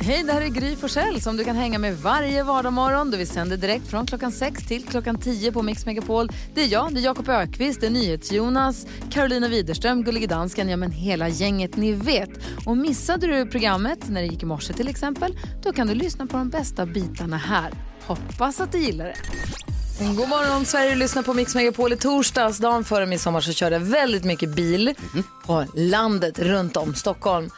Hej, det här är Gry Forssell som du kan hänga med varje vardagsmorgon. Vi sänder direkt från klockan 6 till klockan 10 på Mix Megapol. Det är jag, det är Jakob Ökvist, det är NyhetsJonas, Carolina Widerström, Gullige Dansken, ja men hela gänget ni vet. Och missade du programmet när det gick i morse till exempel, då kan du lyssna på de bästa bitarna här. Hoppas att du gillar det. God morgon Sverige, lyssnar på Mix Megapol i torsdags. Dagen före midsommar så körde jag väldigt mycket bil på landet runt om Stockholm.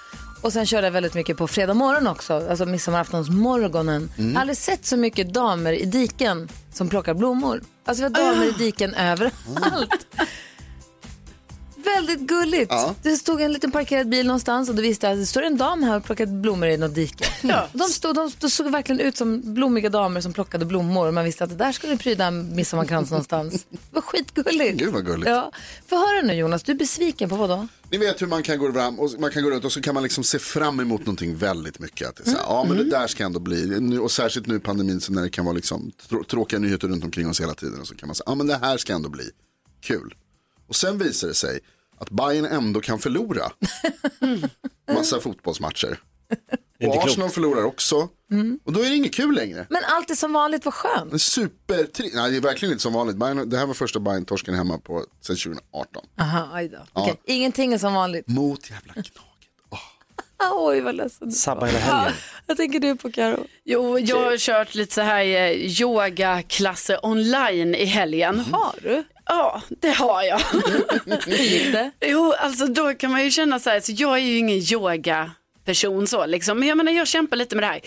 Och sen körde jag väldigt mycket på fredag morgon också, alltså midsommaraftonsmorgonen. Jag har aldrig sett så mycket damer i diken som plockar blommor. Alltså vi har damer i diken överallt. Väldigt gulligt. Ja. Det stod en liten parkerad bil någonstans och då visste jag att det står en dam här och plockar blommor i något dike. De, stod, de, de såg verkligen ut som blommiga damer som plockade blommor och man visste att det där skulle pryda en midsommarkrans någonstans. Det var skitgulligt. Gud, vad gulligt. Ja. Få höra nu Jonas, du är besviken på vad då? Ni vet hur man kan gå fram och man kan gå runt och så kan man liksom se fram emot någonting väldigt mycket. Att det är så här, Ja men det där ska ändå bli, och särskilt nu i pandemin så när det kan vara liksom trå- tråkiga nyheter runt omkring oss hela tiden. Och så kan man säga, ja men det här ska ändå bli kul. Och sen visar det sig att Bayern ändå kan förlora. Massa fotbollsmatcher. Och Arsenal förlorar också. Och då är det inget kul längre. Men allt är som vanligt, vad skönt. En super, nej det är verkligen inte som vanligt. Bayern, det här var första Bayern-torsken hemma på sedan 2018. Aha, aj då. Okej, Ingenting är som vanligt. Mot jävla Gnaget. Ah, oj, vad ledsen. Sabba hela helgen. Vad tänker du på Karo? Jo, jag har kört lite så här eh, yogaklasser online i helgen. Har du? Ja, det har jag. Hur gick det? Jo, alltså då kan man ju känna så här, så jag är ju ingen yogaperson så liksom, men jag menar jag kämpar lite med det här.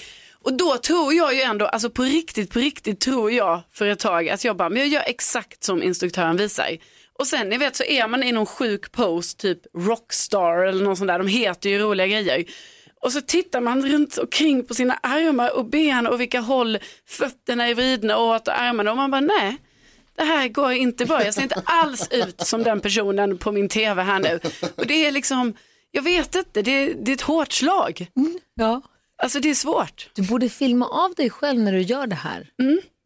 Och då tror jag ju ändå, alltså på riktigt, på riktigt tror jag för ett tag att jag bara, men jag gör exakt som instruktören visar. Och sen ni vet så är man i någon sjuk pose, typ rockstar eller något sånt där, de heter ju roliga grejer. Och så tittar man runt omkring på sina armar och ben och vilka håll fötterna är vridna åt och armarna och man bara nej, det här går inte bra. Jag ser inte alls ut som den personen på min tv här nu. Och det är liksom, jag vet inte, det är, det är ett hårt slag. Ja. Alltså det är svårt. Du borde filma av dig själv när du gör det här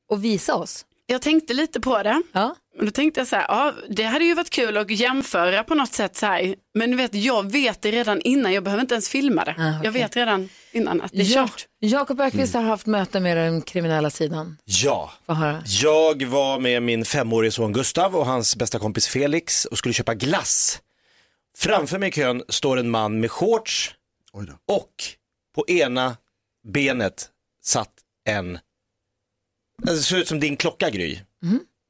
och visa oss. Jag tänkte lite på det. Ja. Men då tänkte jag så här, ja, det hade ju varit kul att jämföra på något sätt så här. Men du vet, jag vet det redan innan, jag behöver inte ens filma det. Ah, okej. Jag vet redan innan att det är Ja. kört. Jakob Ökvist har haft möte med den kriminella sidan. Ja, jag var med min femårige son Gustav och hans bästa kompis Felix och skulle köpa glass. Framför mig i kön står en man med shorts Oj då. och på ena benet satt en, alltså, det ser ut som din klocka Gry.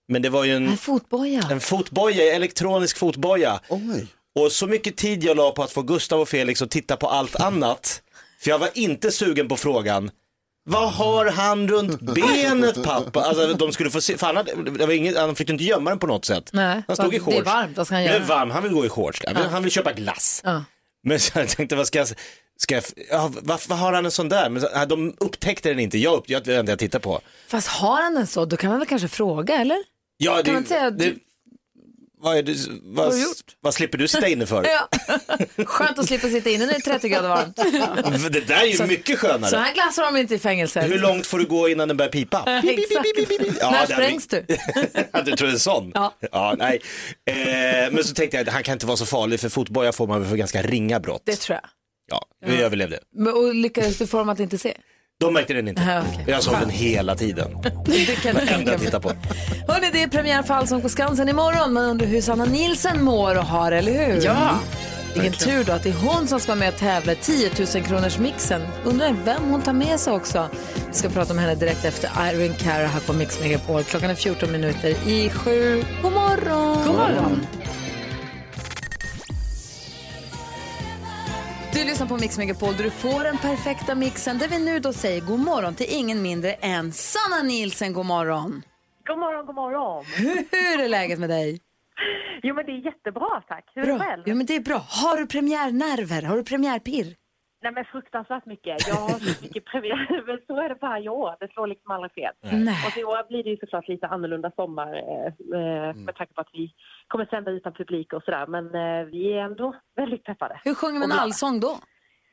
Men det var ju en, En fotboja. en fotboja, elektronisk fotboja. Oj. Och så mycket tid jag la på att få Gustav och Felix att titta på allt annat. För jag var inte sugen på frågan. Vad har han runt benet pappa? Alltså de skulle få se, för han, hade, det var inget, han fick inte gömma den på något sätt. Nej, han stod i det är shorts. varmt, vad ska han Det göra? är varmt, han vill gå i shorts. Han vill, han vill köpa glass. Ja. Men så jag tänkte, vad ska jag, ska jag ja, varför har han en sån där? Men så, de upptäckte den inte, jag, upp, jag, det enda jag tittar på. Fast har han en så, då kan man väl kanske fråga, eller? Ja, det, Kan man inte säga att det, du- vad, vad, vad slipper du sitta inne för? Ja. Skönt att slippa sitta inne när det är 30 grader varmt. Det där är ju mycket skönare. Så här glassar de inte i fängelset. Hur långt får du gå innan den börjar pipa? Ja, När sprängs du? Ja, du tror det är sån? Ja. nej. Eh, men så tänkte jag att han kan inte vara så farlig för fotboja får man väl för ganska ringa brott. Det tror jag. Ja, vi överlevde. Men, och lyckades du få dem att inte se? De märkte den inte. Ja, okej. Jag såg den hela tiden. Det kan jag Enda tänka jag mig. tittar på. Hörrni, det är premiär för Allsång på Skansen imorgon. Man undrar hur Sanna Nilsen mår och har, eller hur? Ja. Vilken tur då att det är hon som ska vara med och tävla i 10 000 kronors mixen. Undrar vem hon tar med sig också. Vi ska prata om henne direkt efter Irene Cara här på Mix Megapol. Klockan är 14 minuter i sju. God morgon! God morgon. Du lyssnar på Mix Megapol där du får den perfekta mixen där vi nu då säger god morgon till ingen mindre än Sanna Nilsen. God morgon! God morgon, god morgon. Hur är läget med dig? Jo, men det är jättebra, tack. Hur är det själv? Jo, men det är bra. Har du premiärnerver? Har du premiärpirr? Nej, men fruktansvärt mycket. Jag har så mycket premiär, men så är det varje år. Det slår liksom aldrig fel. Nej. Och så i år blir det ju såklart lite annorlunda sommar eh, eh, med tanke på att vi kommer sända utan publik och sådär. Men eh, vi är ändå väldigt peppade. Hur sjunger man allsång då?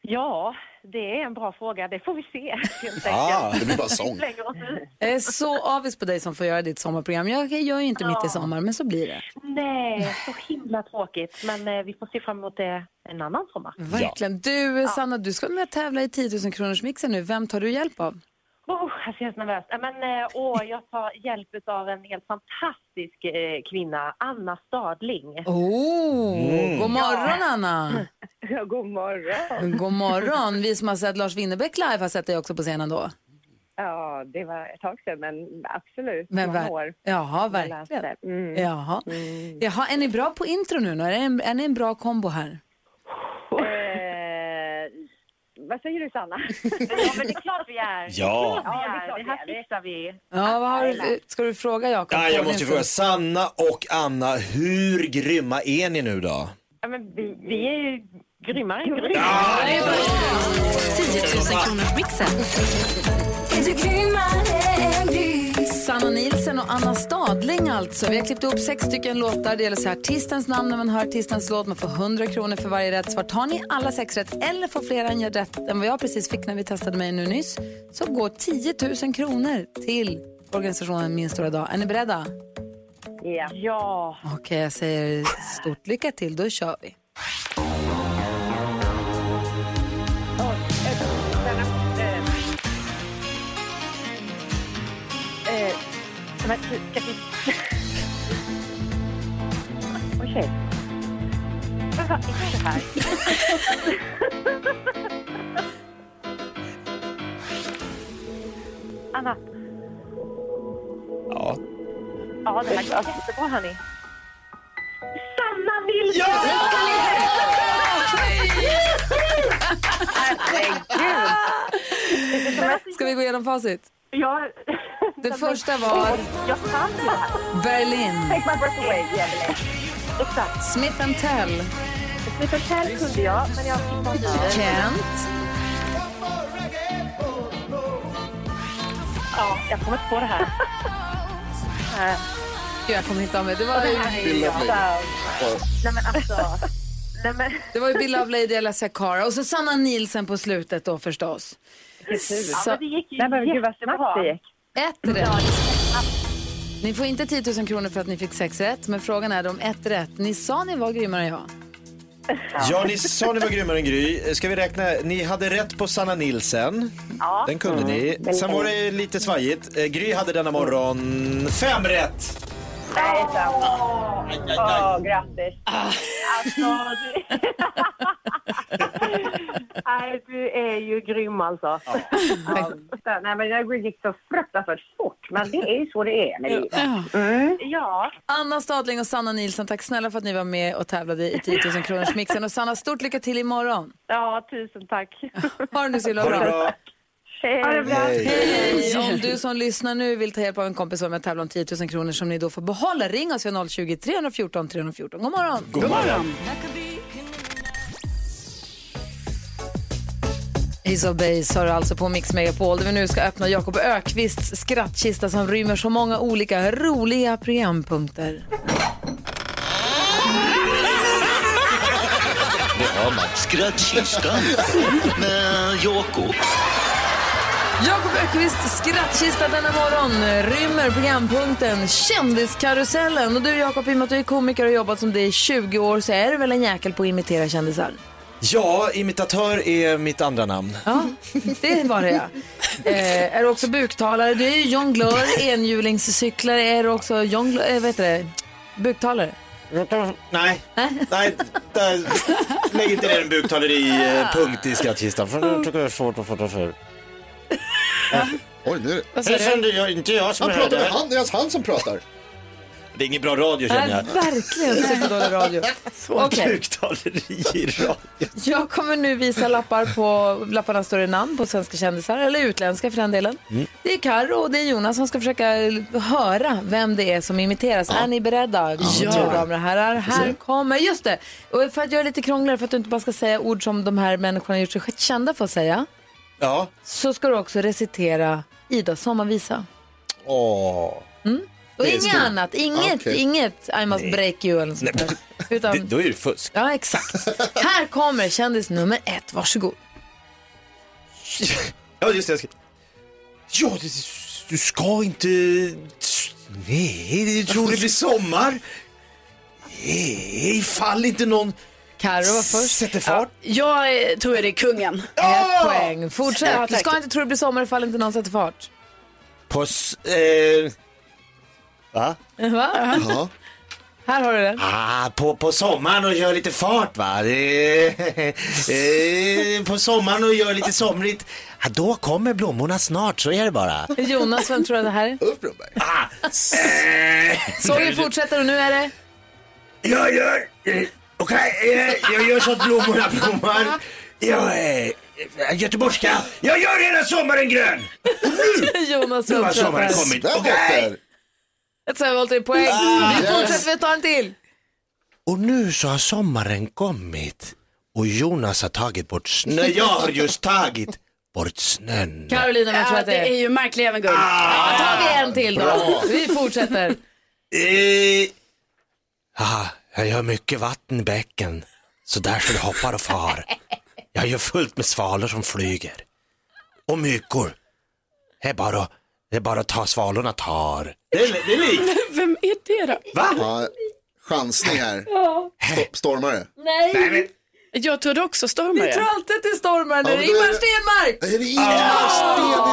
Ja, det är en bra fråga. Det får vi se helt Ah, det blir bara sång. Jag är så avis på dig som får göra ditt sommarprogram. Jag gör ju inte mitt i sommar, men så blir det. Nej, så himla tråkigt. Men eh, vi får se fram emot det en annan sommar. Verkligen. Du, Sanna, du ska med och tävla i 10 000 kronors mixen nu. Vem tar du hjälp av? Oh, jag ser helt nervös. Ja, Men, eh, åh, jag tar hjälp av en helt fantastisk eh, kvinna, Anna Stadling. Oh, God morgon, Anna! Ja, god morgon. God morgon. Vi som har sett Lars Winnerbäck live har sett dig också på scenen då. Ja, det var ett tag sedan, men absolut. Men ver- år. Jaha, verkligen. Mm. Jaha. Jaha, är ni bra på intro nu? Är, det en, är ni en bra kombo här? Eh, vad säger du, Sanna? ja, men det är klart vi är. Ja. Ja, det, är klart det här fixar vi. Ja, vad har du, ska du fråga Jakob? Ja, jag måste ju fråga, Sanna och Anna, hur grymma är ni nu då? Ja, men vi, vi är ju grymmare än grymma. 10 000 kronors mixen. Sanna Nilsen och Anna Stadling alltså. Vi har klippt ihop sex stycken låtar. Det gäller så här, artistens namn när man hör artistens låt. Man får 100 kronor för varje rätt svar. Tar ni alla sex rätt eller får fler än jag rätt än vad jag precis fick när vi testade mig nu nyss så går 10 000 kronor till organisationen Min stora dag. Är ni beredda? Ja. ja. Okej, jag säger stort lycka till. Då kör vi. Men, ska vi... Okej. Men vad är det här? Anna. Ja. Ja, det här går jättebra, hörni. Sanna Nilsson! Herregud! Ska vi gå igenom facit? Ja. Det första var Jag kan det här. Berlin, Take my breath away, Emelie. Exakt. Smith Tell, Smith Tell kunde jag, men jag fick inte. Kent, Ja, jag kommer inte på det här. Gud, jag kommer inte av mig. Det var, ju... Bill of Lady. Nej, men alltså... Nej, men... det var ju Bill of Lady Alessia Cara och så Sanna Nilsen på slutet då förstås. Ja, Så, men det gick ju Nej, men gud vad snabbt det gick. Ett rätt. Ni får inte 10 000 kronor för att ni fick sex rätt, men frågan är om ett rätt. Ni sa ni var grymmare än jag. Ja, ni sa ni var grymmare än Gry. Ska vi räkna? Ni hade rätt på Sanna Nilsen. Ja. Den kunde ni. Sen var det lite svajigt. Eh, Gry hade denna morgon fem rätt. Nej, sant. Åh, grattis. Alltså, du... Nej, du är ju grym alltså. Ja, Nej, men det gick så fruktansvärt fort. Men det är ju så det är. När det Ja, Anna Stadling och Sanna Nilsen, tack snälla för att ni var med och tävlade i 10 000 kronors mixen. Och Sanna, stort lycka till imorgon. ja tusen tack. Ha det nu så himla Ha det bra. det bra. Hej! Om du som lyssnar nu vill ta hjälp av en kompis med att tävla om 10 000 kronor som ni då får behålla, ring oss vid 020 314 314. God morgon! God morgon. Ace of Base har du alltså på Mix Megapol där vi nu ska öppna Jakob Ökvists skrattkista som rymmer så många olika roliga programpunkter. Skrattkistan med Jakob. Jakob Ökvists skrattkista denna morgon rymmer programpunkten Kändiskarusellen. Och du Jakob, i och med att du är komiker och har jobbat som det i 20 år så är du väl en jäkel på att imitera kändisar? Ja, imitatör är mitt andra namn. Ja, det var det ja. Eh, är du också buktalare? Du är ju jonglör, enhjulingscyklare. Är du också jonglör, eh, vet du det, buktalare? Nej, nej, där, lägg inte ner en buktaleri-punkt i skrattkistan. För det tycker jag är svårt att få det för. Oj, nu är det. Vad Det du? inte jag som Han pratar med det. han, det är han som pratar. Det är ingen bra radio känner jag. verkligen superdålig radio. Okej, Buktaleri i radio. jag kommer nu visa lappar på, lapparna står det namn på svenska kändisar, eller utländska för den delen. Det är Karo och det är Jonas som ska försöka höra vem det är som imiteras. Är ni beredda? Ja. damer och herrar, här kommer, just det. Och för att göra det lite krångligare, för att du inte bara ska säga ord som de här människorna har gjort sig kända för att säga, Ja. så ska du också recitera Idas sommarvisa. Åh. Och Det inget annat, inget, Okej. inget I must break you eller något sånt där. Det, Utan, då är det fusk. ja exakt. Här kommer kändis nummer ett, varsågod. Ja, just det. Jag ska... Ja, det, du ska inte... Nej, du tror det blir sommar. Nej, ifall inte någon Carro var först. sätter fart. Jag eh, tror det är kungen. Ett poäng. Fortsätt. Ja, du ska inte tro det blir sommar ifall inte någon sätter fart. På... Eh, va? Va? Ja. Här har du det. Ah, på, på sommaren och gör lite fart va. Eh, eh, på sommaren och gör lite somrigt. Ja, då kommer blommorna snart, så är det bara. Jonas, vem tror du det här är? Ulf Brunnberg. Ah, eh, fortsätter och nu är det... Jag gör... Eh, Okej, eh, jag gör så att blommorna blommar. Jag är eh, göteborgska. Jag gör hela sommaren grön. Jonas, Nu vem har tror du sommaren det här är? kommit. Okej. borta. Ett Säveholt poäng. Vi fortsätter, vi tar en till. Och nu så har sommaren kommit och Jonas har tagit bort snön. Jag har just tagit bort snön. Carolina, vem tror att det det är är? ju märklig även guld. Ja, tar vi en till då. Vi fortsätter. Eh, ah, jag gör mycket vatten i bäcken, så där så det hoppar och far. Jag gör fullt med svalor som flyger. Och myggor. Det är bara, det är bara att ta svalorna tar. Det är, det är likt. Vem är det då? Va? Ja, chansning här. Sto- Stormare. Nej, Nej, men, Jag trodde också vi stormare. tror alltid stormaren. Det Ja, är men då är Ingmar det- Stenmark. Är det Ingmar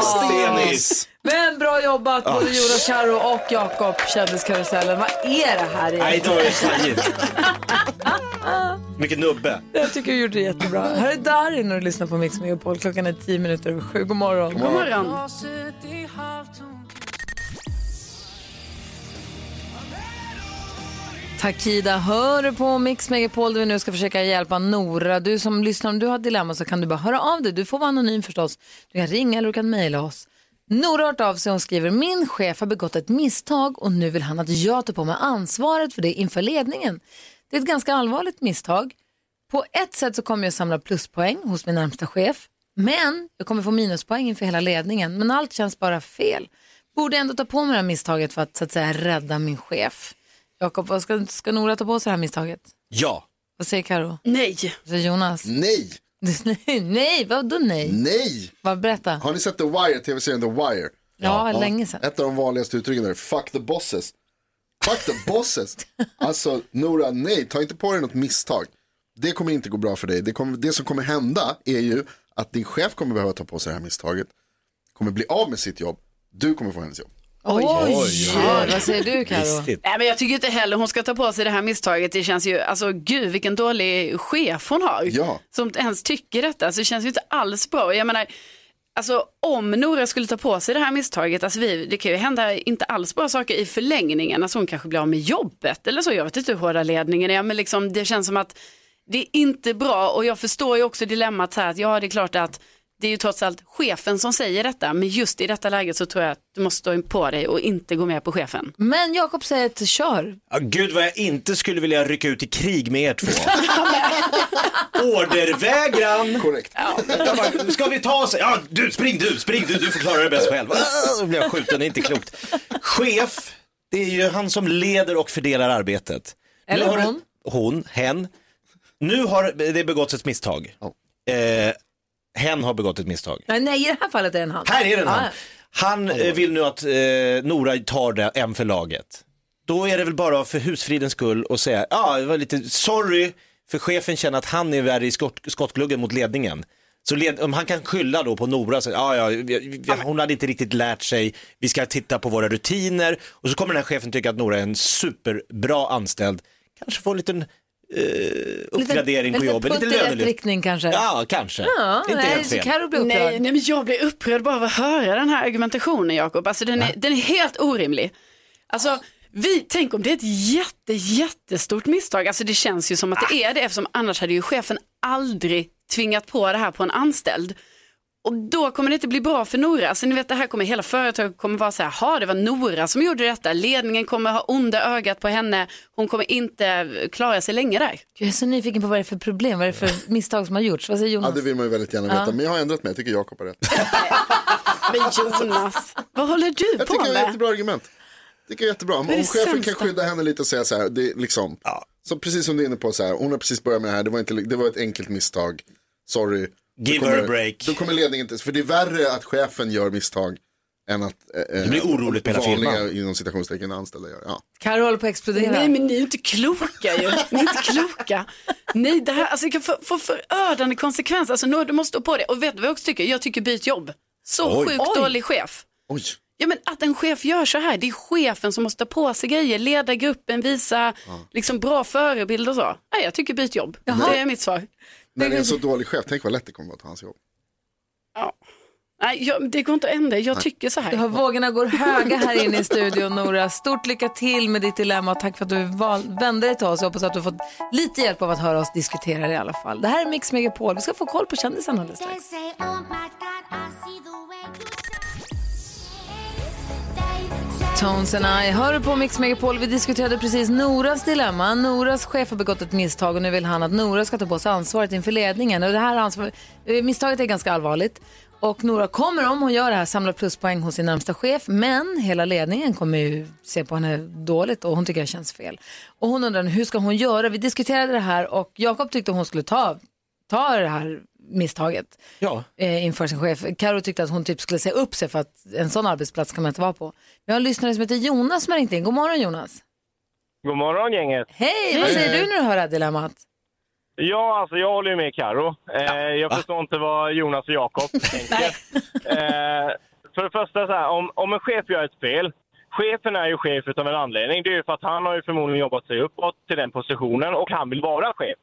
Stenis Stenis? Men bra jobbat både Jonas Karo och Jakob, kändiskarusellen. Vad är det här nej, egentligen? då är det svajigt. Mycket nubbe. Jag tycker du gjorde det jättebra. Här är Darin och du lyssnar på Mix Megapol. Klockan är tio minuter över sju. God morgon. God morgon. Takida hör på Mix Megapol där vi nu ska försöka hjälpa Nora. Du som lyssnar, om du har ett dilemma så kan du bara höra av dig. Du får vara anonym förstås. Du kan ringa eller du kan mejla oss. Nora har hört av sig och skriver, min chef har begått ett misstag och nu vill han att jag tar på mig ansvaret för det inför ledningen. Det är ett ganska allvarligt misstag. På ett sätt så kommer jag samla pluspoäng hos min närmsta chef. Men jag kommer få minuspoäng inför hela ledningen. Men allt känns bara fel. Borde jag ändå ta på mig det här misstaget för att så att säga rädda min chef. Jakob, ska, ska Nora ta på sig det här misstaget? Ja. Vad säger Karo? Nej. Vad säger Jonas? Nej, nej, nej, vadå nej? nej. Vad, berätta. Har ni sett The Wire, tv-serien The Wire? Ja, länge sedan. Ett av de vanligaste uttrycken är fuck the bosses. Fuck the bosses. Alltså Nora, nej, ta inte på dig något misstag. Det kommer inte gå bra för dig. Det, kommer, det som kommer hända är ju att din chef kommer behöva ta på sig det här misstaget. Kommer bli av med sitt jobb. Du kommer få hennes jobb. Oj, oj, Vad säger du Karo? Listigt. Nej, men jag tycker inte heller hon ska ta på sig det här misstaget. Det känns ju, alltså gud vilken dålig chef hon har. Ja. Som ens tycker detta. Så det känns ju inte alls bra. Och Jag menar, alltså om Nora skulle ta på sig det här misstaget, alltså vi, det kan ju hända inte alls bra saker i förlängningen. Alltså hon kanske blir av med jobbet eller så. Jag vet inte hur hårda ledningen är, men liksom, det känns som att det är inte bra. Och jag förstår ju också dilemmat här, att ja det är klart att det är ju trots allt chefen som säger detta, men just i detta läget så tror jag att du måste stå på dig och inte gå med på chefen. Men Jakob säger att kör. Ja, gud vad jag inte skulle vilja rycka ut i krig med er två. Ordervägran. Korrekt. Jag bara, Ska vi ta oss? Ja, du spring du, spring du, du får klara det bäst själv. Då blir jag skjuten, det är inte klokt. Chef, det är ju han som leder och fördelar arbetet. Nu Eller hon. Hon, hen. Nu har det begåtts ett misstag. Eh, hen har begått ett misstag. Nej, nej, i det här fallet är det en han. Här är den Ja, han. Han eh, vill nu att eh, Nora tar det en för laget. Då är det väl bara för husfridens skull och säga, ja det var lite sorry, för chefen känner att han är värre i skott, skottgluggen mot ledningen. Så led, om han kan skylla då på Nora, så, ja, ja, vi, vi, hon hade inte riktigt lärt sig, vi ska titta på våra rutiner och så kommer den här chefen tycka att Nora är en superbra anställd, kanske få en liten eh, uppgradering på jobbet, putt lite i rätt lönelyft. riktning kanske. Ja, kanske. Ja, inte nej, helt fel. Karo blir upprörd. Nej, nej, men jag blir upprörd bara av att höra den här argumentationen Jakob. Alltså den är, den är helt orimlig. Alltså, vi, tänk om det är ett jätte, jättestort misstag. Alltså det känns ju som att det är det eftersom annars hade ju chefen aldrig tvingat på det här på en anställd. Och då kommer det inte bli bra för Nora. Alltså ni vet det här kommer hela företaget kommer vara så här, ha det var Nora som gjorde detta. Ledningen kommer ha onda ögat på henne. Hon kommer inte klara sig länge där. Jag är så nyfiken på vad det är för problem, vad det är för misstag som har gjorts. Vad säger Ja, Jonas? det vill man ju väldigt gärna veta. Men jag har ändrat mig, jag tycker Jakob har rätt. Men Jonas, vad håller du Jag på tycker det är ett med? jättebra argument. Jag tycker det är jättebra. Om det chefen kan skydda henne lite och säga så här, det är liksom, så precis som du är inne på så här, hon har precis börjat med det här, det var, inte, det var ett enkelt misstag, sorry. Give då her a kommer- break. Då kommer ledningen inte, för det är värre att chefen gör misstag än att eh, Det blir oroligt med hela vanliga firman. inom citationstecken anställda gör. Ja. Karo håller på att explodera. Nej men ni är inte kloka ju. Ni är inte kloka. Nej det här alltså, det kan få, få förödande konsekvenser. Alltså nu, du måste stå på det. Och vet du vad jag också tycker? Jag tycker byt jobb. Så Oj. sjukt Oj. dålig chef. Oj, Ja men att en chef gör så här, det är chefen som måste ta på sig grejer, leda gruppen, visa liksom bra förebild och så. Nej jag tycker byt jobb. Det är mitt svar. När det är en så dålig chef, tänk vad lätt det kommer att ta hans jobb. Ja. Nej, jag, det går inte att ändra, jag tycker så Du har här. vågorna går höga här inne i studion Nora. Stort lycka till med ditt dilemma och tack för att du val- vände dig till oss. Jag hoppas att du har fått lite hjälp av att höra oss diskutera det i alla fall. Det här är Mix Megapol. Vi ska få koll på kändisarna alldeles strax. Tones and I hör på Mix Megapol. Vi diskuterade precis Noras dilemma. Noras chef har begått ett misstag och nu vill han att Nora ska ta på sig ansvaret inför ledningen. Och det här ansvar, eh, misstaget är ganska allvarligt. Och Nora kommer om hon gör det här samla pluspoäng hos sin närmsta chef. Men hela ledningen kommer ju se på henne dåligt och hon tycker det känns fel. Och hon undrar hur ska hon göra? Vi diskuterade det här och Jakob tyckte hon skulle ta, ta det här misstaget Ja. eh, inför sin chef. Karo tyckte att hon typ skulle säga upp sig för att en sån arbetsplats kan man inte vara på. Vi har en lyssnare som heter Jonas som har ringt in. God morgon Jonas. God morgon gänget. Hej, vad säger du när du hör det här dilemmat? Ja, alltså jag håller ju med Karo. Eh, jag förstår inte vad Jonas och Jakob tänker. Eh, för det första, så här, om, om en chef gör ett fel. Chefen är ju chef utav en anledning. Det är ju för att han har ju förmodligen jobbat sig uppåt till den positionen och han vill vara chef.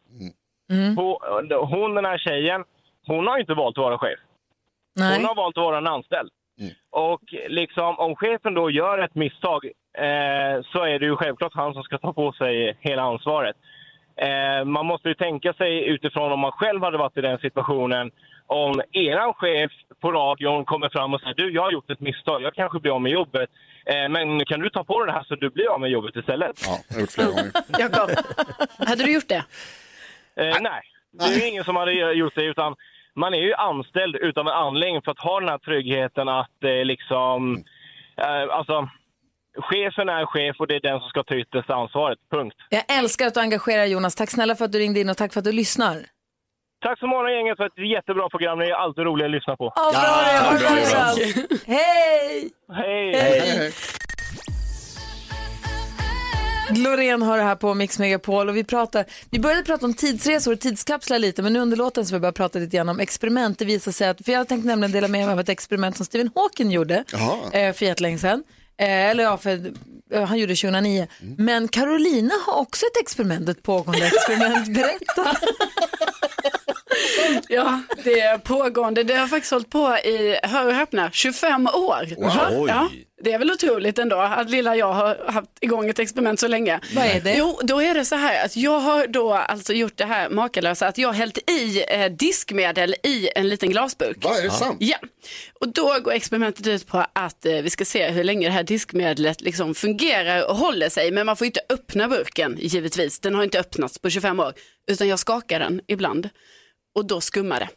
På, hon, den här tjejen, hon har inte valt att vara chef. Nej. Hon har valt att vara en anställd. Och liksom, om chefen då gör ett misstag eh, så är det ju självklart han som ska ta på sig hela ansvaret. Eh, man måste ju tänka sig utifrån om man själv hade varit i den situationen. Om eran chef på radion kommer fram och säger du, jag har gjort ett misstag, jag kanske blir av med jobbet. Eh, men kan du ta på dig det här så du blir av med jobbet istället? Ja, jag har gjort flera gånger. Jakob, hade du gjort det? Eh, nej, det är ju ingen som hade gjort det utan man är ju anställd utav en anledning för att ha den här tryggheten att eh, liksom, eh, alltså chefen är chef och det är den som ska ta yttersta ansvaret, punkt. Jag älskar att du engagerar Jonas. Tack snälla för att du ringde in och tack för att du lyssnar. Tack så mycket gänget för ett jättebra program, det är alltid roligt att lyssna på. Ja, bra. Ja, bra, bra. bra. Hej! Hej! Hej, hej. Loreen har det här på Mix Megapol och vi pratar, vi började prata om tidsresor och tidskapslar lite men nu under låten så vi börjar prata lite grann om experiment. Det visar sig att, för jag tänkte nämligen dela med mig av ett experiment som Stephen Hawking gjorde eh, för jättelänge sedan. Eh, eller ja, för, eh, han gjorde 2009. Men Carolina har också ett experiment, ett pågående experiment. Berätta. Ja, det är pågående. Det har faktiskt hållit på i, hör och häpna, 25 år. Oj. Ja, det är väl otroligt ändå att lilla jag har haft igång ett experiment så länge. Vad är det? Jo, då är det så här att jag har då alltså gjort det här makalösa att jag har hällt i eh, diskmedel i en liten glasburk. Va, är det sant? Ja, och då går experimentet ut på att eh, vi ska se hur länge det här diskmedlet liksom fungerar och håller sig. Men man får inte öppna burken givetvis. Den har inte öppnats på 25 år. Utan jag skakar den ibland och då skummar det.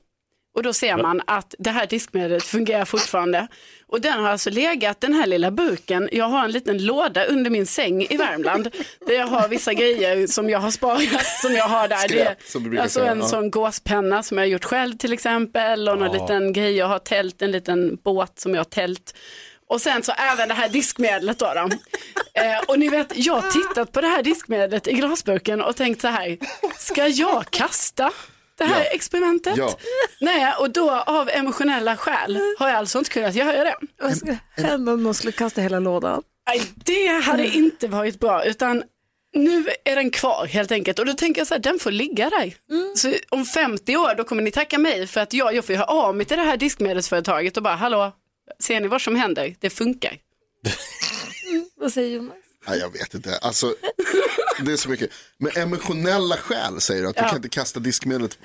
Och då ser man att det här diskmedlet fungerar fortfarande. Och den har alltså legat, den här lilla burken, jag har en liten låda under min säng i Värmland. där jag har vissa grejer som jag har sparat, som jag har där. Skräp, som du brukar alltså säga, en ja. sån gåspenna som jag har gjort själv till exempel. Och någon liten grej, jag har tält, en liten båt som jag har tält. Och sen så även det här diskmedlet då. då. Eh, och ni vet, jag har tittat på det här diskmedlet i glasburken och tänkt så här, ska jag kasta det här Ja. experimentet? Ja. Nej, och då av emotionella skäl har jag alltså inte kunnat göra det. Vad skulle hända om någon skulle kasta hela lådan? Nej, det hade inte varit bra, utan nu är den kvar helt enkelt. Och då tänker jag så här, den får ligga där. Så om 50 år, då kommer ni tacka mig för att jag, jag får ju ha av mig till det här diskmedelsföretaget och bara, hallå, ser ni vad som händer? Det funkar. Vad säger Jonas? Nej, jag vet inte. Alltså, det är så mycket. Men emotionella skäl säger du att du Ja. kan inte kasta diskmedlet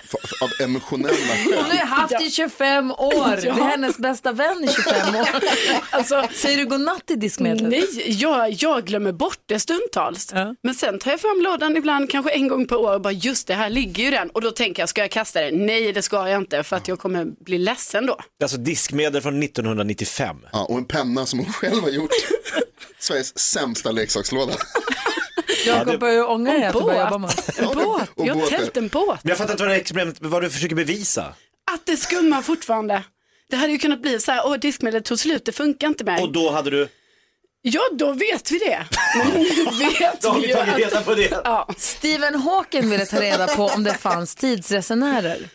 av emotionella Hon har skäl. ju haft i 25 år. Det är hennes bästa vän i 25 år. Alltså, Säger du godnatt i diskmedlet? nej, jag, jag glömmer bort det stundtals. Ja. Men sen tar jag fram lådan ibland, kanske en gång per år och bara just det, här ligger ju den. Och då tänker jag, ska jag kasta den? Nej, det ska jag inte för att jag kommer bli ledsen då. Alltså diskmedel från 1995. Ja, och en penna som hon själv har gjort. Sveriges sämsta leksakslåda. Jakob börjar ju ångra dig att du börjar jobba med. En båt, Och jag har tält en båt. Men jag fattar inte vad det är experiment, vad du försöker bevisa. att det skummar fortfarande. Det hade ju kunnat bli så här, åh diskmedlet tog slut, det funkar inte mer. Och då hade du, Ja, då vet vi det. Men nu vet då har vi ju tagit reda att... på det. Ja. Stephen Hawking ville ta reda på om det fanns tidsresenärer.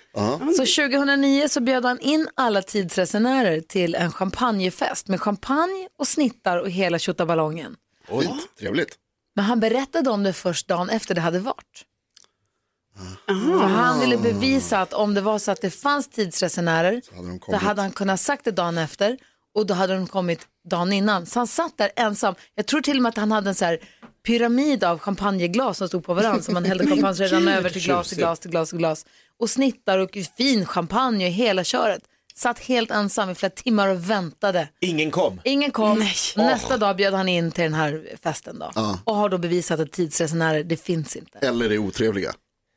Så 2009 så bjöd han in alla tidsresenärer till en champagnefest med champagne och snittar och hela tjottaballongen. Fint, trevligt. Men han berättade om det först dagen efter det hade varit. För han ville bevisa att om det var så att det fanns tidsresenärer, hade de då kommit. hade han kunnat sagt det dagen efter och då hade de kommit dagen innan. Så han satt där ensam. Jag tror till och med att han hade en så här pyramid av champagneglas som stod på varandra som man hällde champagne redan över till glas, till glas, till glas, till glas. Och snittar och fin champagne och hela köret. Satt helt ensam i flera timmar och väntade. Ingen kom. Ingen kom. Nästa dag bjöd han in till den här festen då. Ja. Och har då bevisat att tidsresenärer, det finns inte. Eller är otrevliga.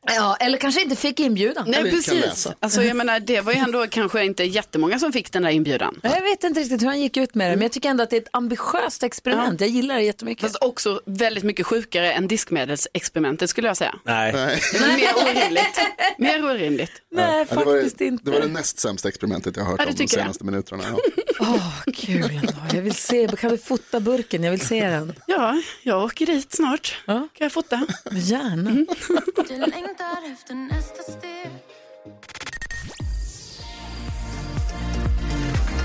Ja, eller kanske inte fick inbjudan. Nej, Eller precis. Alltså, jag menar, det var ju ändå kanske inte jättemånga som fick den där inbjudan. Jag vet inte riktigt hur han gick ut med det, men jag tycker ändå att det är ett ambitiöst experiment. Jag gillar det jättemycket. Fast också väldigt mycket sjukare än diskmedelsexperimentet skulle jag säga. Nej. Nej. Det mer orimligt. Mer orimligt. Nej, Ja, det, faktiskt det inte. var det näst sämsta experimentet jag har hört Ja, om de tycker det? senaste minuterna. Ja. Åh, kul ändå. Jag vill se, kan vi fota burken? Jag vill se den. Ja, jag åker dit snart. Ja. Kan jag fota? Gärna.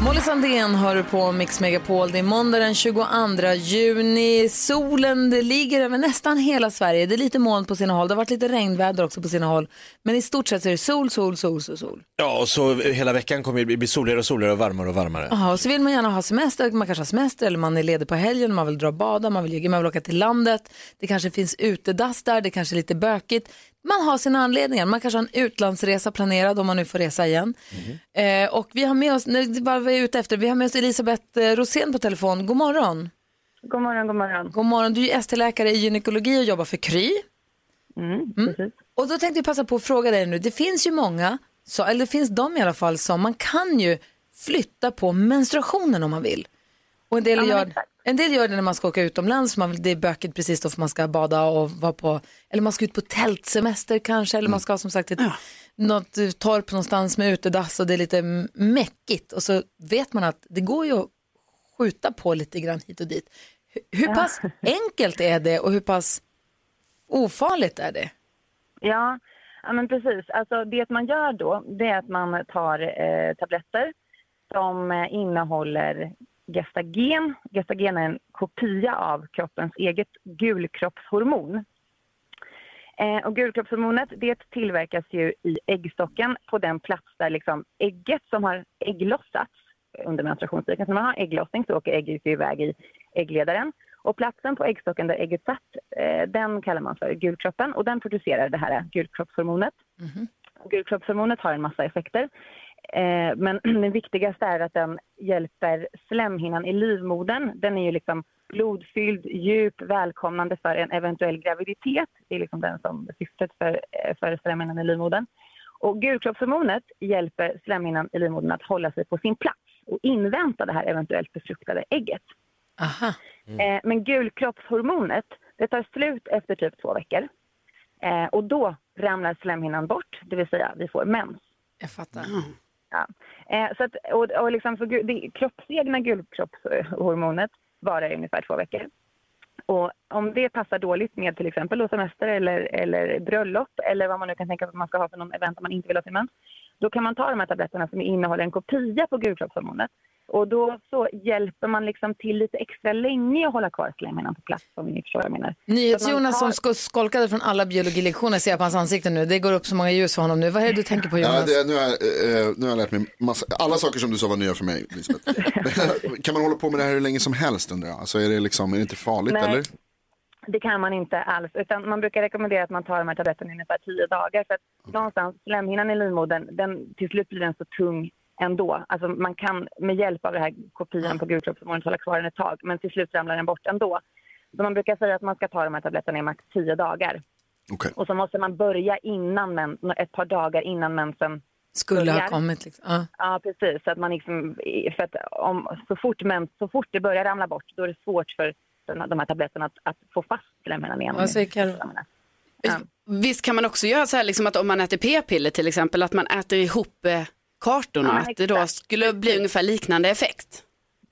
Molly Sandén hör du på Mix Megapol. Det är måndag den 22 juni. Solen det ligger över nästan hela Sverige. Det är lite moln på sina håll. Det har varit lite regnväder också på sina håll. Men i stort sett så är det sol, sol, sol, sol, sol. Ja, och så hela veckan kommer det bli soligare och soligare och varmare och varmare. Jaha, och så vill man gärna ha semester. Man kanske har semester eller man är ledig på helgen. Man vill dra och bada, man vill, man vill åka till landet. Det kanske finns utedass där, det kanske är lite bökigt. Man har sina anledningar. Man kanske har en utlandsresa planerad om man nu får resa igen. Eh, och vi har med oss, när, vad vi är ute efter, vi har med oss Elisabeth eh, Rosén på telefon. God morgon. God morgon, god morgon. God morgon. Du är ST-läkare i gynekologi och jobbar för Kry. Mm, precis. Och då tänkte jag passa på att fråga dig nu. Det finns ju många, så, eller det finns de i alla fall, som man kan ju flytta på menstruationen om man vill. Och en del, men gör, exakt. En del gör det när man ska åka utomlands, för man vill, det är bökigt precis då för man ska bada och vara på, eller man ska ut på tältsemester kanske, eller man ska som sagt ett, något eh, torp någonstans med utedass och det är lite mäckigt. Och så vet man att det går ju att skjuta på lite grann hit och dit. Hur, hur pass enkelt är det och hur pass ofarligt är det? Ja, ja men precis. Alltså, det man gör då det är att man tar eh, tabletter som eh, innehåller gestagen. Gestagen är en kopia av kroppens eget gulkroppshormon. Eh, och gulkroppshormonet det tillverkas ju i äggstocken på den plats där liksom ägget som har ägglossats under menstruationstiden. Så när man har ägglossning så åker ägget iväg i äggledaren. Och platsen på äggstocken där ägget satt, eh, den kallar man för gulkroppen och den producerar det här gulkroppshormonet. Och Gulkroppshormonet har en massa effekter. Eh, men den viktigaste är att den hjälper slemhinnan i livmodern. Den är ju liksom blodfylld, djup, välkomnande för en eventuell graviditet. Det är liksom den som syftet för, eh, för slemhinnan i livmodern. Och gulkroppshormonet hjälper slemhinnan i livmodern att hålla sig på sin plats och invänta det här eventuellt befruktade ägget. Aha. Eh, men gulkroppshormonet, det tar slut efter typ två veckor. Eh, och då ramlar slemhinnan bort, det vill säga vi får mens. Jag fattar. Ja. Eh, så att, och, och liksom för, det kroppsegna gulkroppshormonet varar i ungefär två veckor. Och om det passar dåligt med till exempel då semester eller, eller bröllop eller vad man nu kan tänka sig att man ska ha för någon event om man inte vill ha sin mens, då kan man ta de här tabletterna som innehåller en kopia på gulkroppshormonet. Och då så hjälper man liksom till lite extra länge att hålla kvar slemhinnan på plats om ni förstår vad jag menar. NyhetsJonas som tar- sko- skolkade från alla biologilektioner ser jag på hans ansikte nu. Det går upp så många ljus för honom nu. Vad är det du tänker på Ja, Jonas? det, nu, har, jag, eh, nu har jag lärt mig massa, alla saker som du sa var nya för mig, Lisbeth. kan man hålla på med det här hur länge som helst undrar jag? Alltså, är, det liksom, är det inte farligt Nej. eller? Det kan man inte alls. Utan man brukar rekommendera att man tar de här tabletterna i ungefär tio dagar. För att någonstans, slemhinnan i livmodern, den, till slut blir den så tung ändå. Alltså man kan med hjälp av det här kopian på gulkroppshormonet hålla kvar den ett tag. Men till slut ramlar den bort ändå. Så man brukar säga att man ska ta de här tabletterna i max tio dagar. Okej. Och så måste man börja innan mens, ett par dagar innan mensen Skulle ha börjar. kommit liksom. Ja. Ja, precis. Så att man liksom, för att om, så, fort mens, så fort det börjar ramla bort, då är det svårt för den, de här tabletterna att, att få fast slemhinnan igen. Karo? Ja. Visst kan man också göra så här liksom att om man äter p-piller till exempel, att man äter ihop eh, kartorna, Ja, att det då skulle bli ungefär liknande effekt.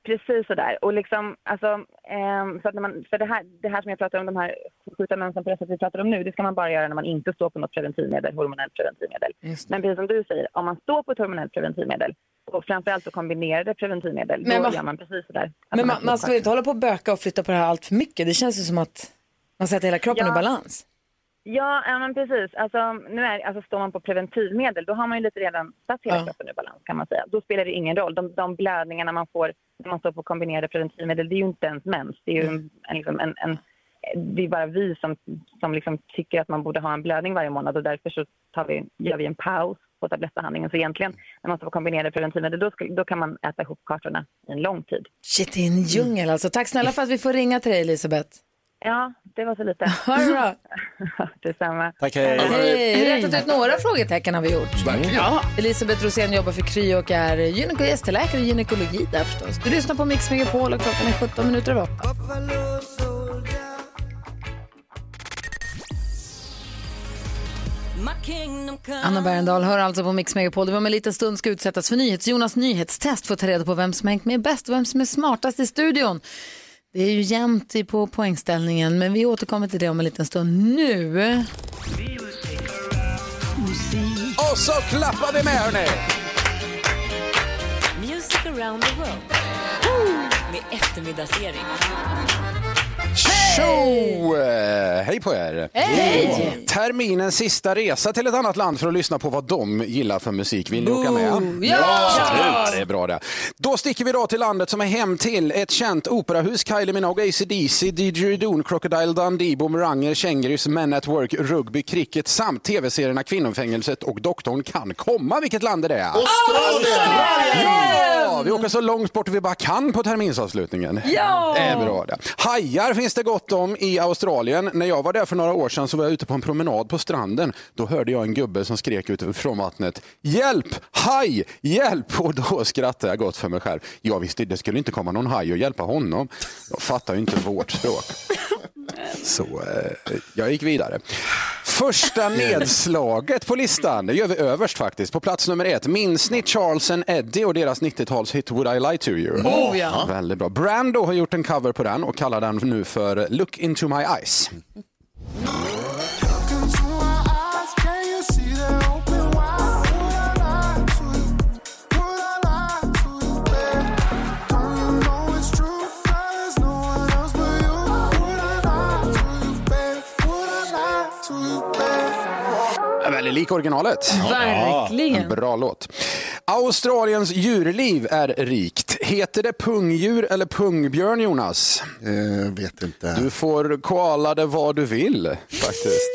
Precis sådär. Och liksom, alltså, ehm, så att när man, för det här, det här som jag pratar om, de här skjuta mensen på det sättet vi pratar om nu, det ska man bara göra när man inte står på något preventivmedel, hormonellt preventivmedel. Men precis som du säger, om man står på ett hormonellt preventivmedel och framförallt då kombinerade preventivmedel, Men då vad- gör man precis sådär. Men man, har man ska väl inte hålla på och böka och flytta på det här allt för mycket. Det känns ju som att man sätter hela kroppen Ja. i balans. Ja, ja men precis. Alltså, nu är, alltså, står man på preventivmedel, då har man ju lite redan satt hela Ja. kroppen i balans kan man säga. Då spelar det ingen roll. De, de blödningarna man får när man står på kombinerade preventivmedel, det är ju inte ens mens. Det är ju en, en, liksom, en, en det är bara vi som, som liksom tycker att man borde ha en blödning varje månad och därför så tar vi, gör vi en paus på tablettbehandlingen. Så egentligen, när man står på kombinerade preventivmedel, då, ska, då kan man äta ihop kartorna i en lång tid. Shit, det är en djungel alltså. Tack snälla för att vi får ringa till dig Elisabeth. Ja, det var så lite. Ha det bra. Detsamma. Tack, hej. Hej, rättat ut några frågetecken har vi gjort. Verkligen. Ja. Elisabeth Rosén jobbar för Kry och är gyneko- gästeläkare i gynekologi där förstås. Du lyssnar på Mix Megapol och klockan är 17 minuter över 8. Anna Bergendahl hör alltså på Mix Megapol. Det var med en liten stund ska utsättas för NyhetsJonas nyhetstest för att ta reda på vem som hängt med bäst och vem som är smartast i studion. Det är ju jämnt i- på poängställningen, men vi återkommer till det om en liten stund. Nu... Och så klappar vi med hörni! Music around the world. Med eftermiddagsserie. Tjo! Eh, Hej på er! Hej! Terminens sista resa till ett annat land för att lyssna på vad de gillar för musik. Vill ni åka med? Ja! Ja, det är bra det. Då sticker vi då till landet som är hem till ett känt operahus, Kylie Minogue, AC/DC, Didgeridoo, Crocodile Dundee, Boomeranger, Kängurus, Men at Work, rugby, cricket samt tv-serierna Kvinnofängelset och Doktorn kan komma. Vilket land är det? Australien! Ja, vi åker så långt bort vi bara kan på terminsavslutningen. Ja! Det är bra det. Hajar finns det gott om i Australien. När jag var där för några år sedan så var jag ute på en promenad på stranden. Då hörde jag en gubbe som skrek ut från vattnet. Hjälp! Haj! Hjälp! Och då skrattade jag gott för mig själv. Jag visste det skulle inte komma någon haj och hjälpa honom. Jag fattar ju inte vårt språk. Så eh, jag gick vidare. Första nedslaget på listan, det gör vi överst faktiskt. På plats nummer ett, minns ni Charles and Eddie och deras 90-talshit Would I Lie To You? Oh, ja. Väldigt bra. Brando har gjort en cover på den och kallar den nu för Look Into My Eyes. Väldigt lik originalet. Verkligen. Bra låt. Australiens djurliv är rikt. Heter det pungdjur eller pungbjörn, Jonas? Eh, vet inte. Du får koala det vad du vill, faktiskt.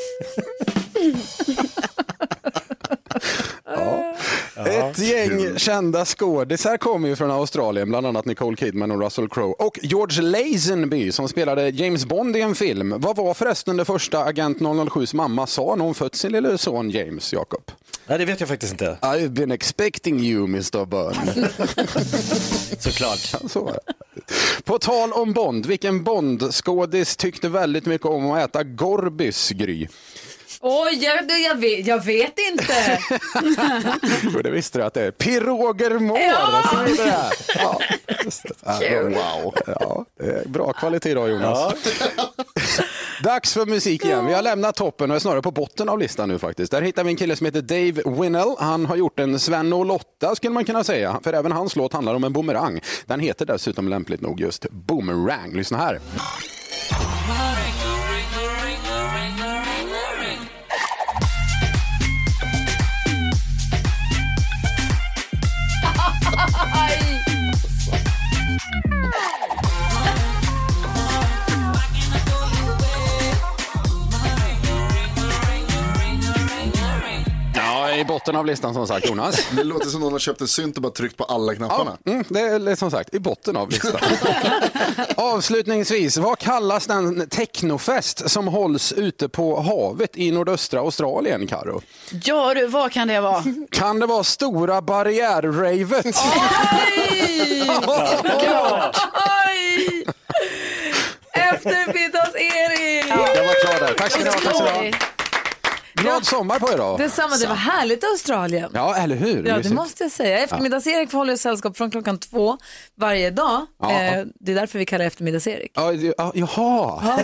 ja. Ett gäng kända skådisar kommer ju från Australien, bland annat Nicole Kidman och Russell Crowe. Och George Lazenby som spelade James Bond i en film. Vad var förresten det första Agent 007s mamma sa när hon fött sin lille son James, Jakob? Nej, det vet jag faktiskt inte. I've been expecting you, Mr. Bond. Såklart. Så var det. På tal om Bond, vilken Bond-skådis tyckte väldigt mycket om att äta Gorbis, Gry? Oj, jag, jag, vet, jag vet inte. Jo, det visste du att det är. Piroger Moore, Ja! Ja. Ja, wow. Ja, bra kvalitet idag, Jonas. Dags för musik igen. Vi har lämnat toppen och är snarare på botten av listan nu faktiskt. Där hittar vi en kille som heter Dave Winnell. Han har gjort en Sven och Lotta skulle man kunna säga. För även hans låt handlar om en boomerang. Den heter dessutom lämpligt nog just Boomerang. Lyssna här. Ja, botten av listan som sagt, Jonas. Det låter som någon har köpt en synt och bara tryckt på alla knapparna. Mm, det är som sagt i botten av listan. Avslutningsvis, vad kallas den technofest som hålls ute på havet i nordöstra Australien, Karo? Ja du, vad kan det vara? Kan det vara Stora barriärravet? Oj! Eftermiddags-Erik! Jag var klar där. Tack ska ni ha. Tack ska ni ha. Glad sommar på er då. Detsamma, det var härligt i Australien. Ja, eller hur? Ja, det Mysigt. måste jag säga. Eftermiddags-Erik håller sällskap från klockan två varje dag. Ja. Eh, det är därför vi kallar eftermiddags-Erik. Ja, det- ja, jaha,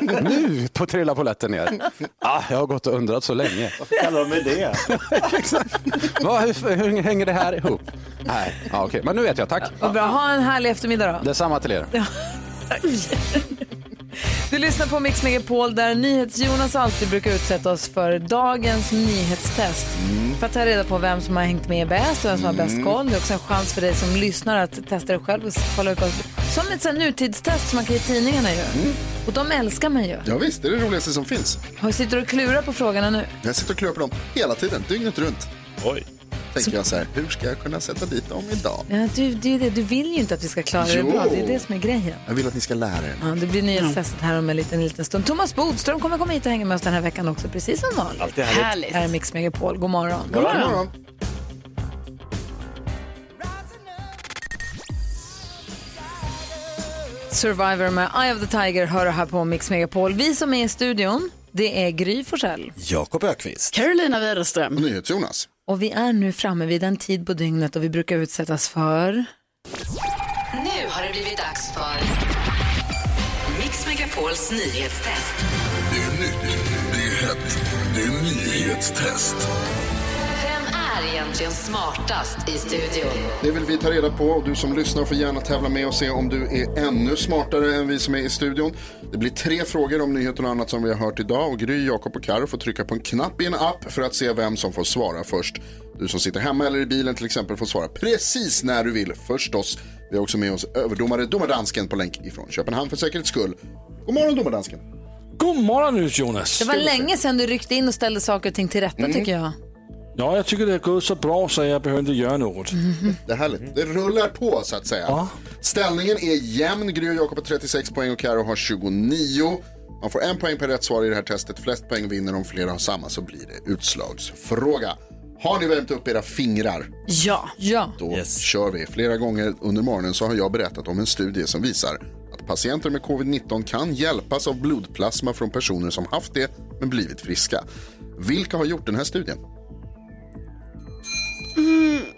nu på trilla polletten ner. Ah, jag har gått och undrat så länge. Vad kallar de med det? Va, hur, hur hänger det här ihop? Nej, ja, okej, men nu vet jag, tack. Vad bra, ha en härlig eftermiddag då. Detsamma till er. Du lyssnar på Mix Megapol där NyhetsJonas alltid brukar utsätta oss för dagens nyhetstest. För att ta reda på vem som har hängt med bäst och vem som har bäst koll. Det är också en chans för dig som lyssnar att testa dig själv och kolla upp. Som ett sånt nutidstest som man kan ge tidningarna ju. Och de älskar man ju. Ja, visst, det är det roligaste som finns. Har- Sitter du och klurar på frågorna nu? Jag sitter och klurar på dem hela tiden, dygnet runt. Oj. Tänker jag så här, hur ska jag kunna sätta dit dem idag? Ja, du, det är det. du vill ju inte att vi ska klara det Jo. bra. Det är det som är grejen. Jag vill att ni ska lära er. Ja, det blir nyhetstestet här om en liten, en liten stund. Thomas Bodström kommer komma hit och hänga med oss den här veckan också, precis som vanligt. Alltid härligt. Härligt. Här är Mix Megapol. God morgon. God morgon. Survivor med Eye of the Tiger hör här på Mix Megapol. Vi som är i studion, det är Gry Forssell. Jakob Ökvist. Carolina Widerström. Och NyhetsJonas. Och vi är nu framme vid den tid på dygnet och vi brukar utsättas för... Nu har det blivit dags för Mix Megapols nyhetstest. Det är nytt, det är hett, det är nyhetstest. Egentligen smartast i studion? Det vill vi ta reda på och du som lyssnar får gärna tävla med och se om du är ännu smartare än vi som är i studion. Det blir tre frågor om nyheter och annat som vi har hört idag och Gry, Jakob och Karo får trycka på en knapp i en app för att se vem som får svara först. Du som sitter hemma eller i bilen till exempel får svara precis när du vill förstås. Vi har också med oss överdomare Domardansken på länk ifrån Köpenhamn för säkerhets skull. God morgon Domardansken. God morgon Jonas. Det var länge sedan du ryckte in och ställde saker och ting till rätta tycker jag. Ja, jag tycker det har gått så bra så jag behöver inte göra något. Det är härligt. Det rullar på så att säga. Ställningen är jämn. Gry och Jakob har 36 poäng och Karo har 29. Man får en poäng per rätt svar i det här testet. Flest poäng vinner. Om flera har samma så blir det utslagsfråga. Har ni värmt upp era fingrar? Ja. Ja. Då kör vi. Flera gånger under morgonen så har jag berättat om en studie som visar att patienter med covid-19 kan hjälpas av blodplasma från personer som haft det men blivit friska. Vilka har gjort den här studien?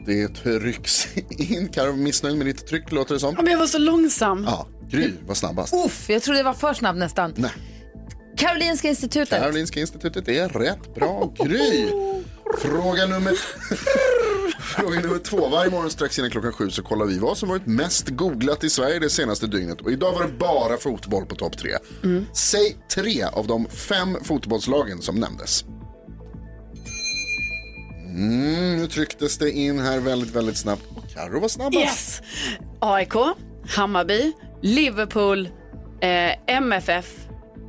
Det trycks in. Karo, missnöjd med ditt tryck låter det som. Ja, men jag var så långsam. Ja, Gry var snabbast. Uff, jag trodde det var för snabbt nästan. Nej. Karolinska institutet. Karolinska institutet är rätt bra. Gry. Fråga nummer... Fråga nummer två. Varje morgon strax innan klockan sju så kollar vi vad som varit mest googlat i Sverige det senaste dygnet. Och idag var det bara fotboll på topp tre. Säg tre av de fem fotbollslagen som nämndes. Mm, nu trycktes det in här väldigt, väldigt snabbt. Och Carro var snabbast. Yes. AIK, Hammarby, Liverpool, eh, MFF.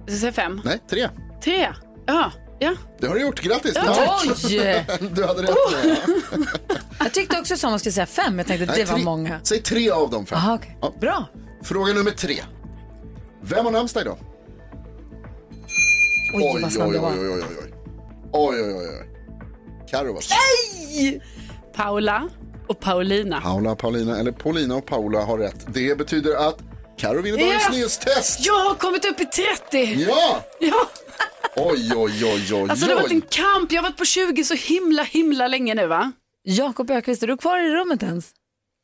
Jag säga fem? Nej, tre. Tre. Ja. ja. Det har du gjort. Grattis! Ja. Oj! Du hade rätt. med. Jag tyckte också som man skulle säga fem. Jag tänkte Nej, det var tre- många. Säg tre av de fem. Aha, okej. Ja. Bra. Fråga nummer tre. Vem har namnsdag idag? Oj, vad snabb oj, oj, oj, oj, oj. Oj, oj, oj, oj. Carro var Nej! Paula och Paulina. Paula, Paulina eller Paulina och Paula har rätt. Det betyder att Carro vinner dagens nyhetstest. Jag har kommit upp i 30. Ja! Ja. Oj, oj, oj, oj, Alltså det har varit en kamp. Jag har varit på 20 så himla, himla länge nu va? Jakob Ökvist, är du kvar i rummet ens?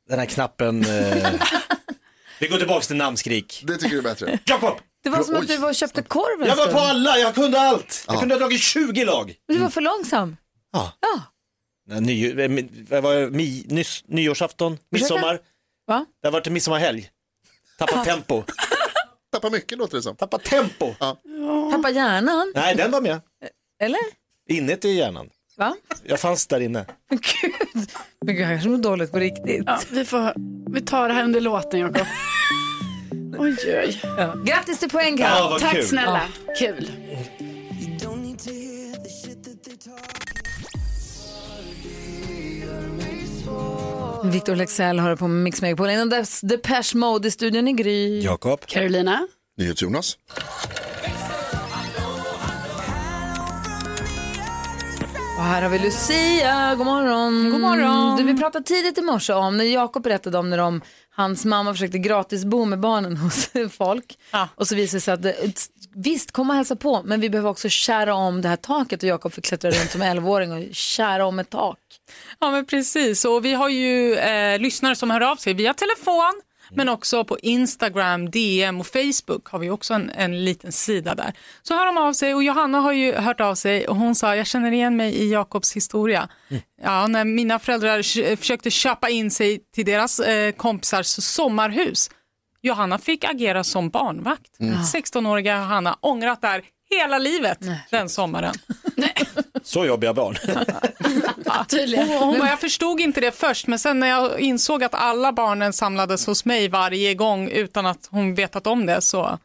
Den här knappen. Eh... Vi går tillbaka till namnskrik. Det tycker du är bättre. Jakob! Det var som att du var och köpte korv en Jag var stund. på alla, jag kunde allt. Jag Ja. kunde ha dragit 20 lag. Du var för långsam. Ja. Ja. Nej, Ny, eh, var mi, nyss, nyårsafton, midsommar. Va? Det har varit en midsommarhelg. Tappat tempo. Tappa mycket låter det som. Tappat tempo. Tappa hjärnan. Nej, den var med. Eller? Inuti hjärnan. Va? Jag fanns där inne. Men gud. Men gud, jag kanske mår dåligt på riktigt. Ja, vi, får, vi tar det här under låten Jakob. Oj, oj. Ja. Grattis till poäng Karo. Ja, Tack kul. snälla. Kul. Victor Lexell har på Mix Megapol. Innan dess Depeche Mode i studion i Gry. Jakob. Carolina. NyhetsJonas. Och här har vi Lucia, god morgon. God morgon. Du, vi pratade tidigt i morse om när Jakob berättade om när de, hans mamma försökte gratisbo med barnen hos folk. Och så visade det sig att det, visst, kom och hälsa på, men vi behöver också kära om det här taket och Jakob fick klättra runt som 11-åring och kära om ett tak. Ja men precis och vi har ju eh, lyssnare som hör av sig via telefon men också på Instagram, DM och Facebook har vi också en, en liten sida där. Så hör de av sig och Johanna har ju hört av sig och hon sa jag känner igen mig i Jakobs historia. Ja, när mina föräldrar försökte köpa in sig till deras eh, kompisars sommarhus. Johanna fick agera som barnvakt. Mm. 16-åriga Johanna ångrat där hela livet den sommaren. Så jobbiga barn. Hon, hon bara, jag förstod inte det först men sen när jag insåg att alla barnen samlades hos mig varje gång utan att hon vetat om det så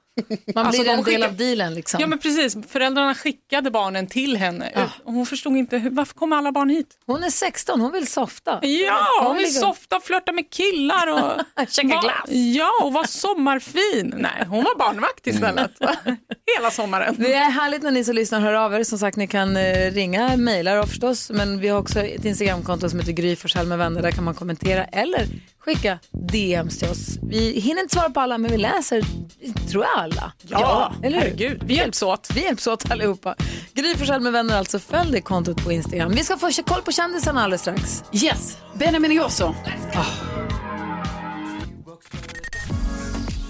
Man Alltså, blir de en del av dealen liksom. Ja men precis, föräldrarna skickade barnen till henne. Och Hon förstod inte, hur- varför kommer alla barn hit? Hon är 16, hon vill softa. Ja, hon vill ligger- softa, flörta med killar och Käka Va- glass. Ja, och vara sommarfin. Nej, hon var barnvakt istället. Hela sommaren. Det är härligt när ni som lyssnar hör av er. Som sagt, ni kan eh, ringa, mejla förstås. Men vi har också ett Instagramkonto som heter Gry Forssell med vänner. Där kan man kommentera eller skicka DMs till oss. Vi hinner inte svara på alla, men vi läser, tror jag, alla. Ja, eller hur? herregud. Vi hjälps åt. Vi hjälps åt allihopa. Gry Forssell med vänner, alltså. Följ det kontot på Instagram. Vi ska få koll på kändisarna alldeles strax. Yes, Benjamin Ingrosso.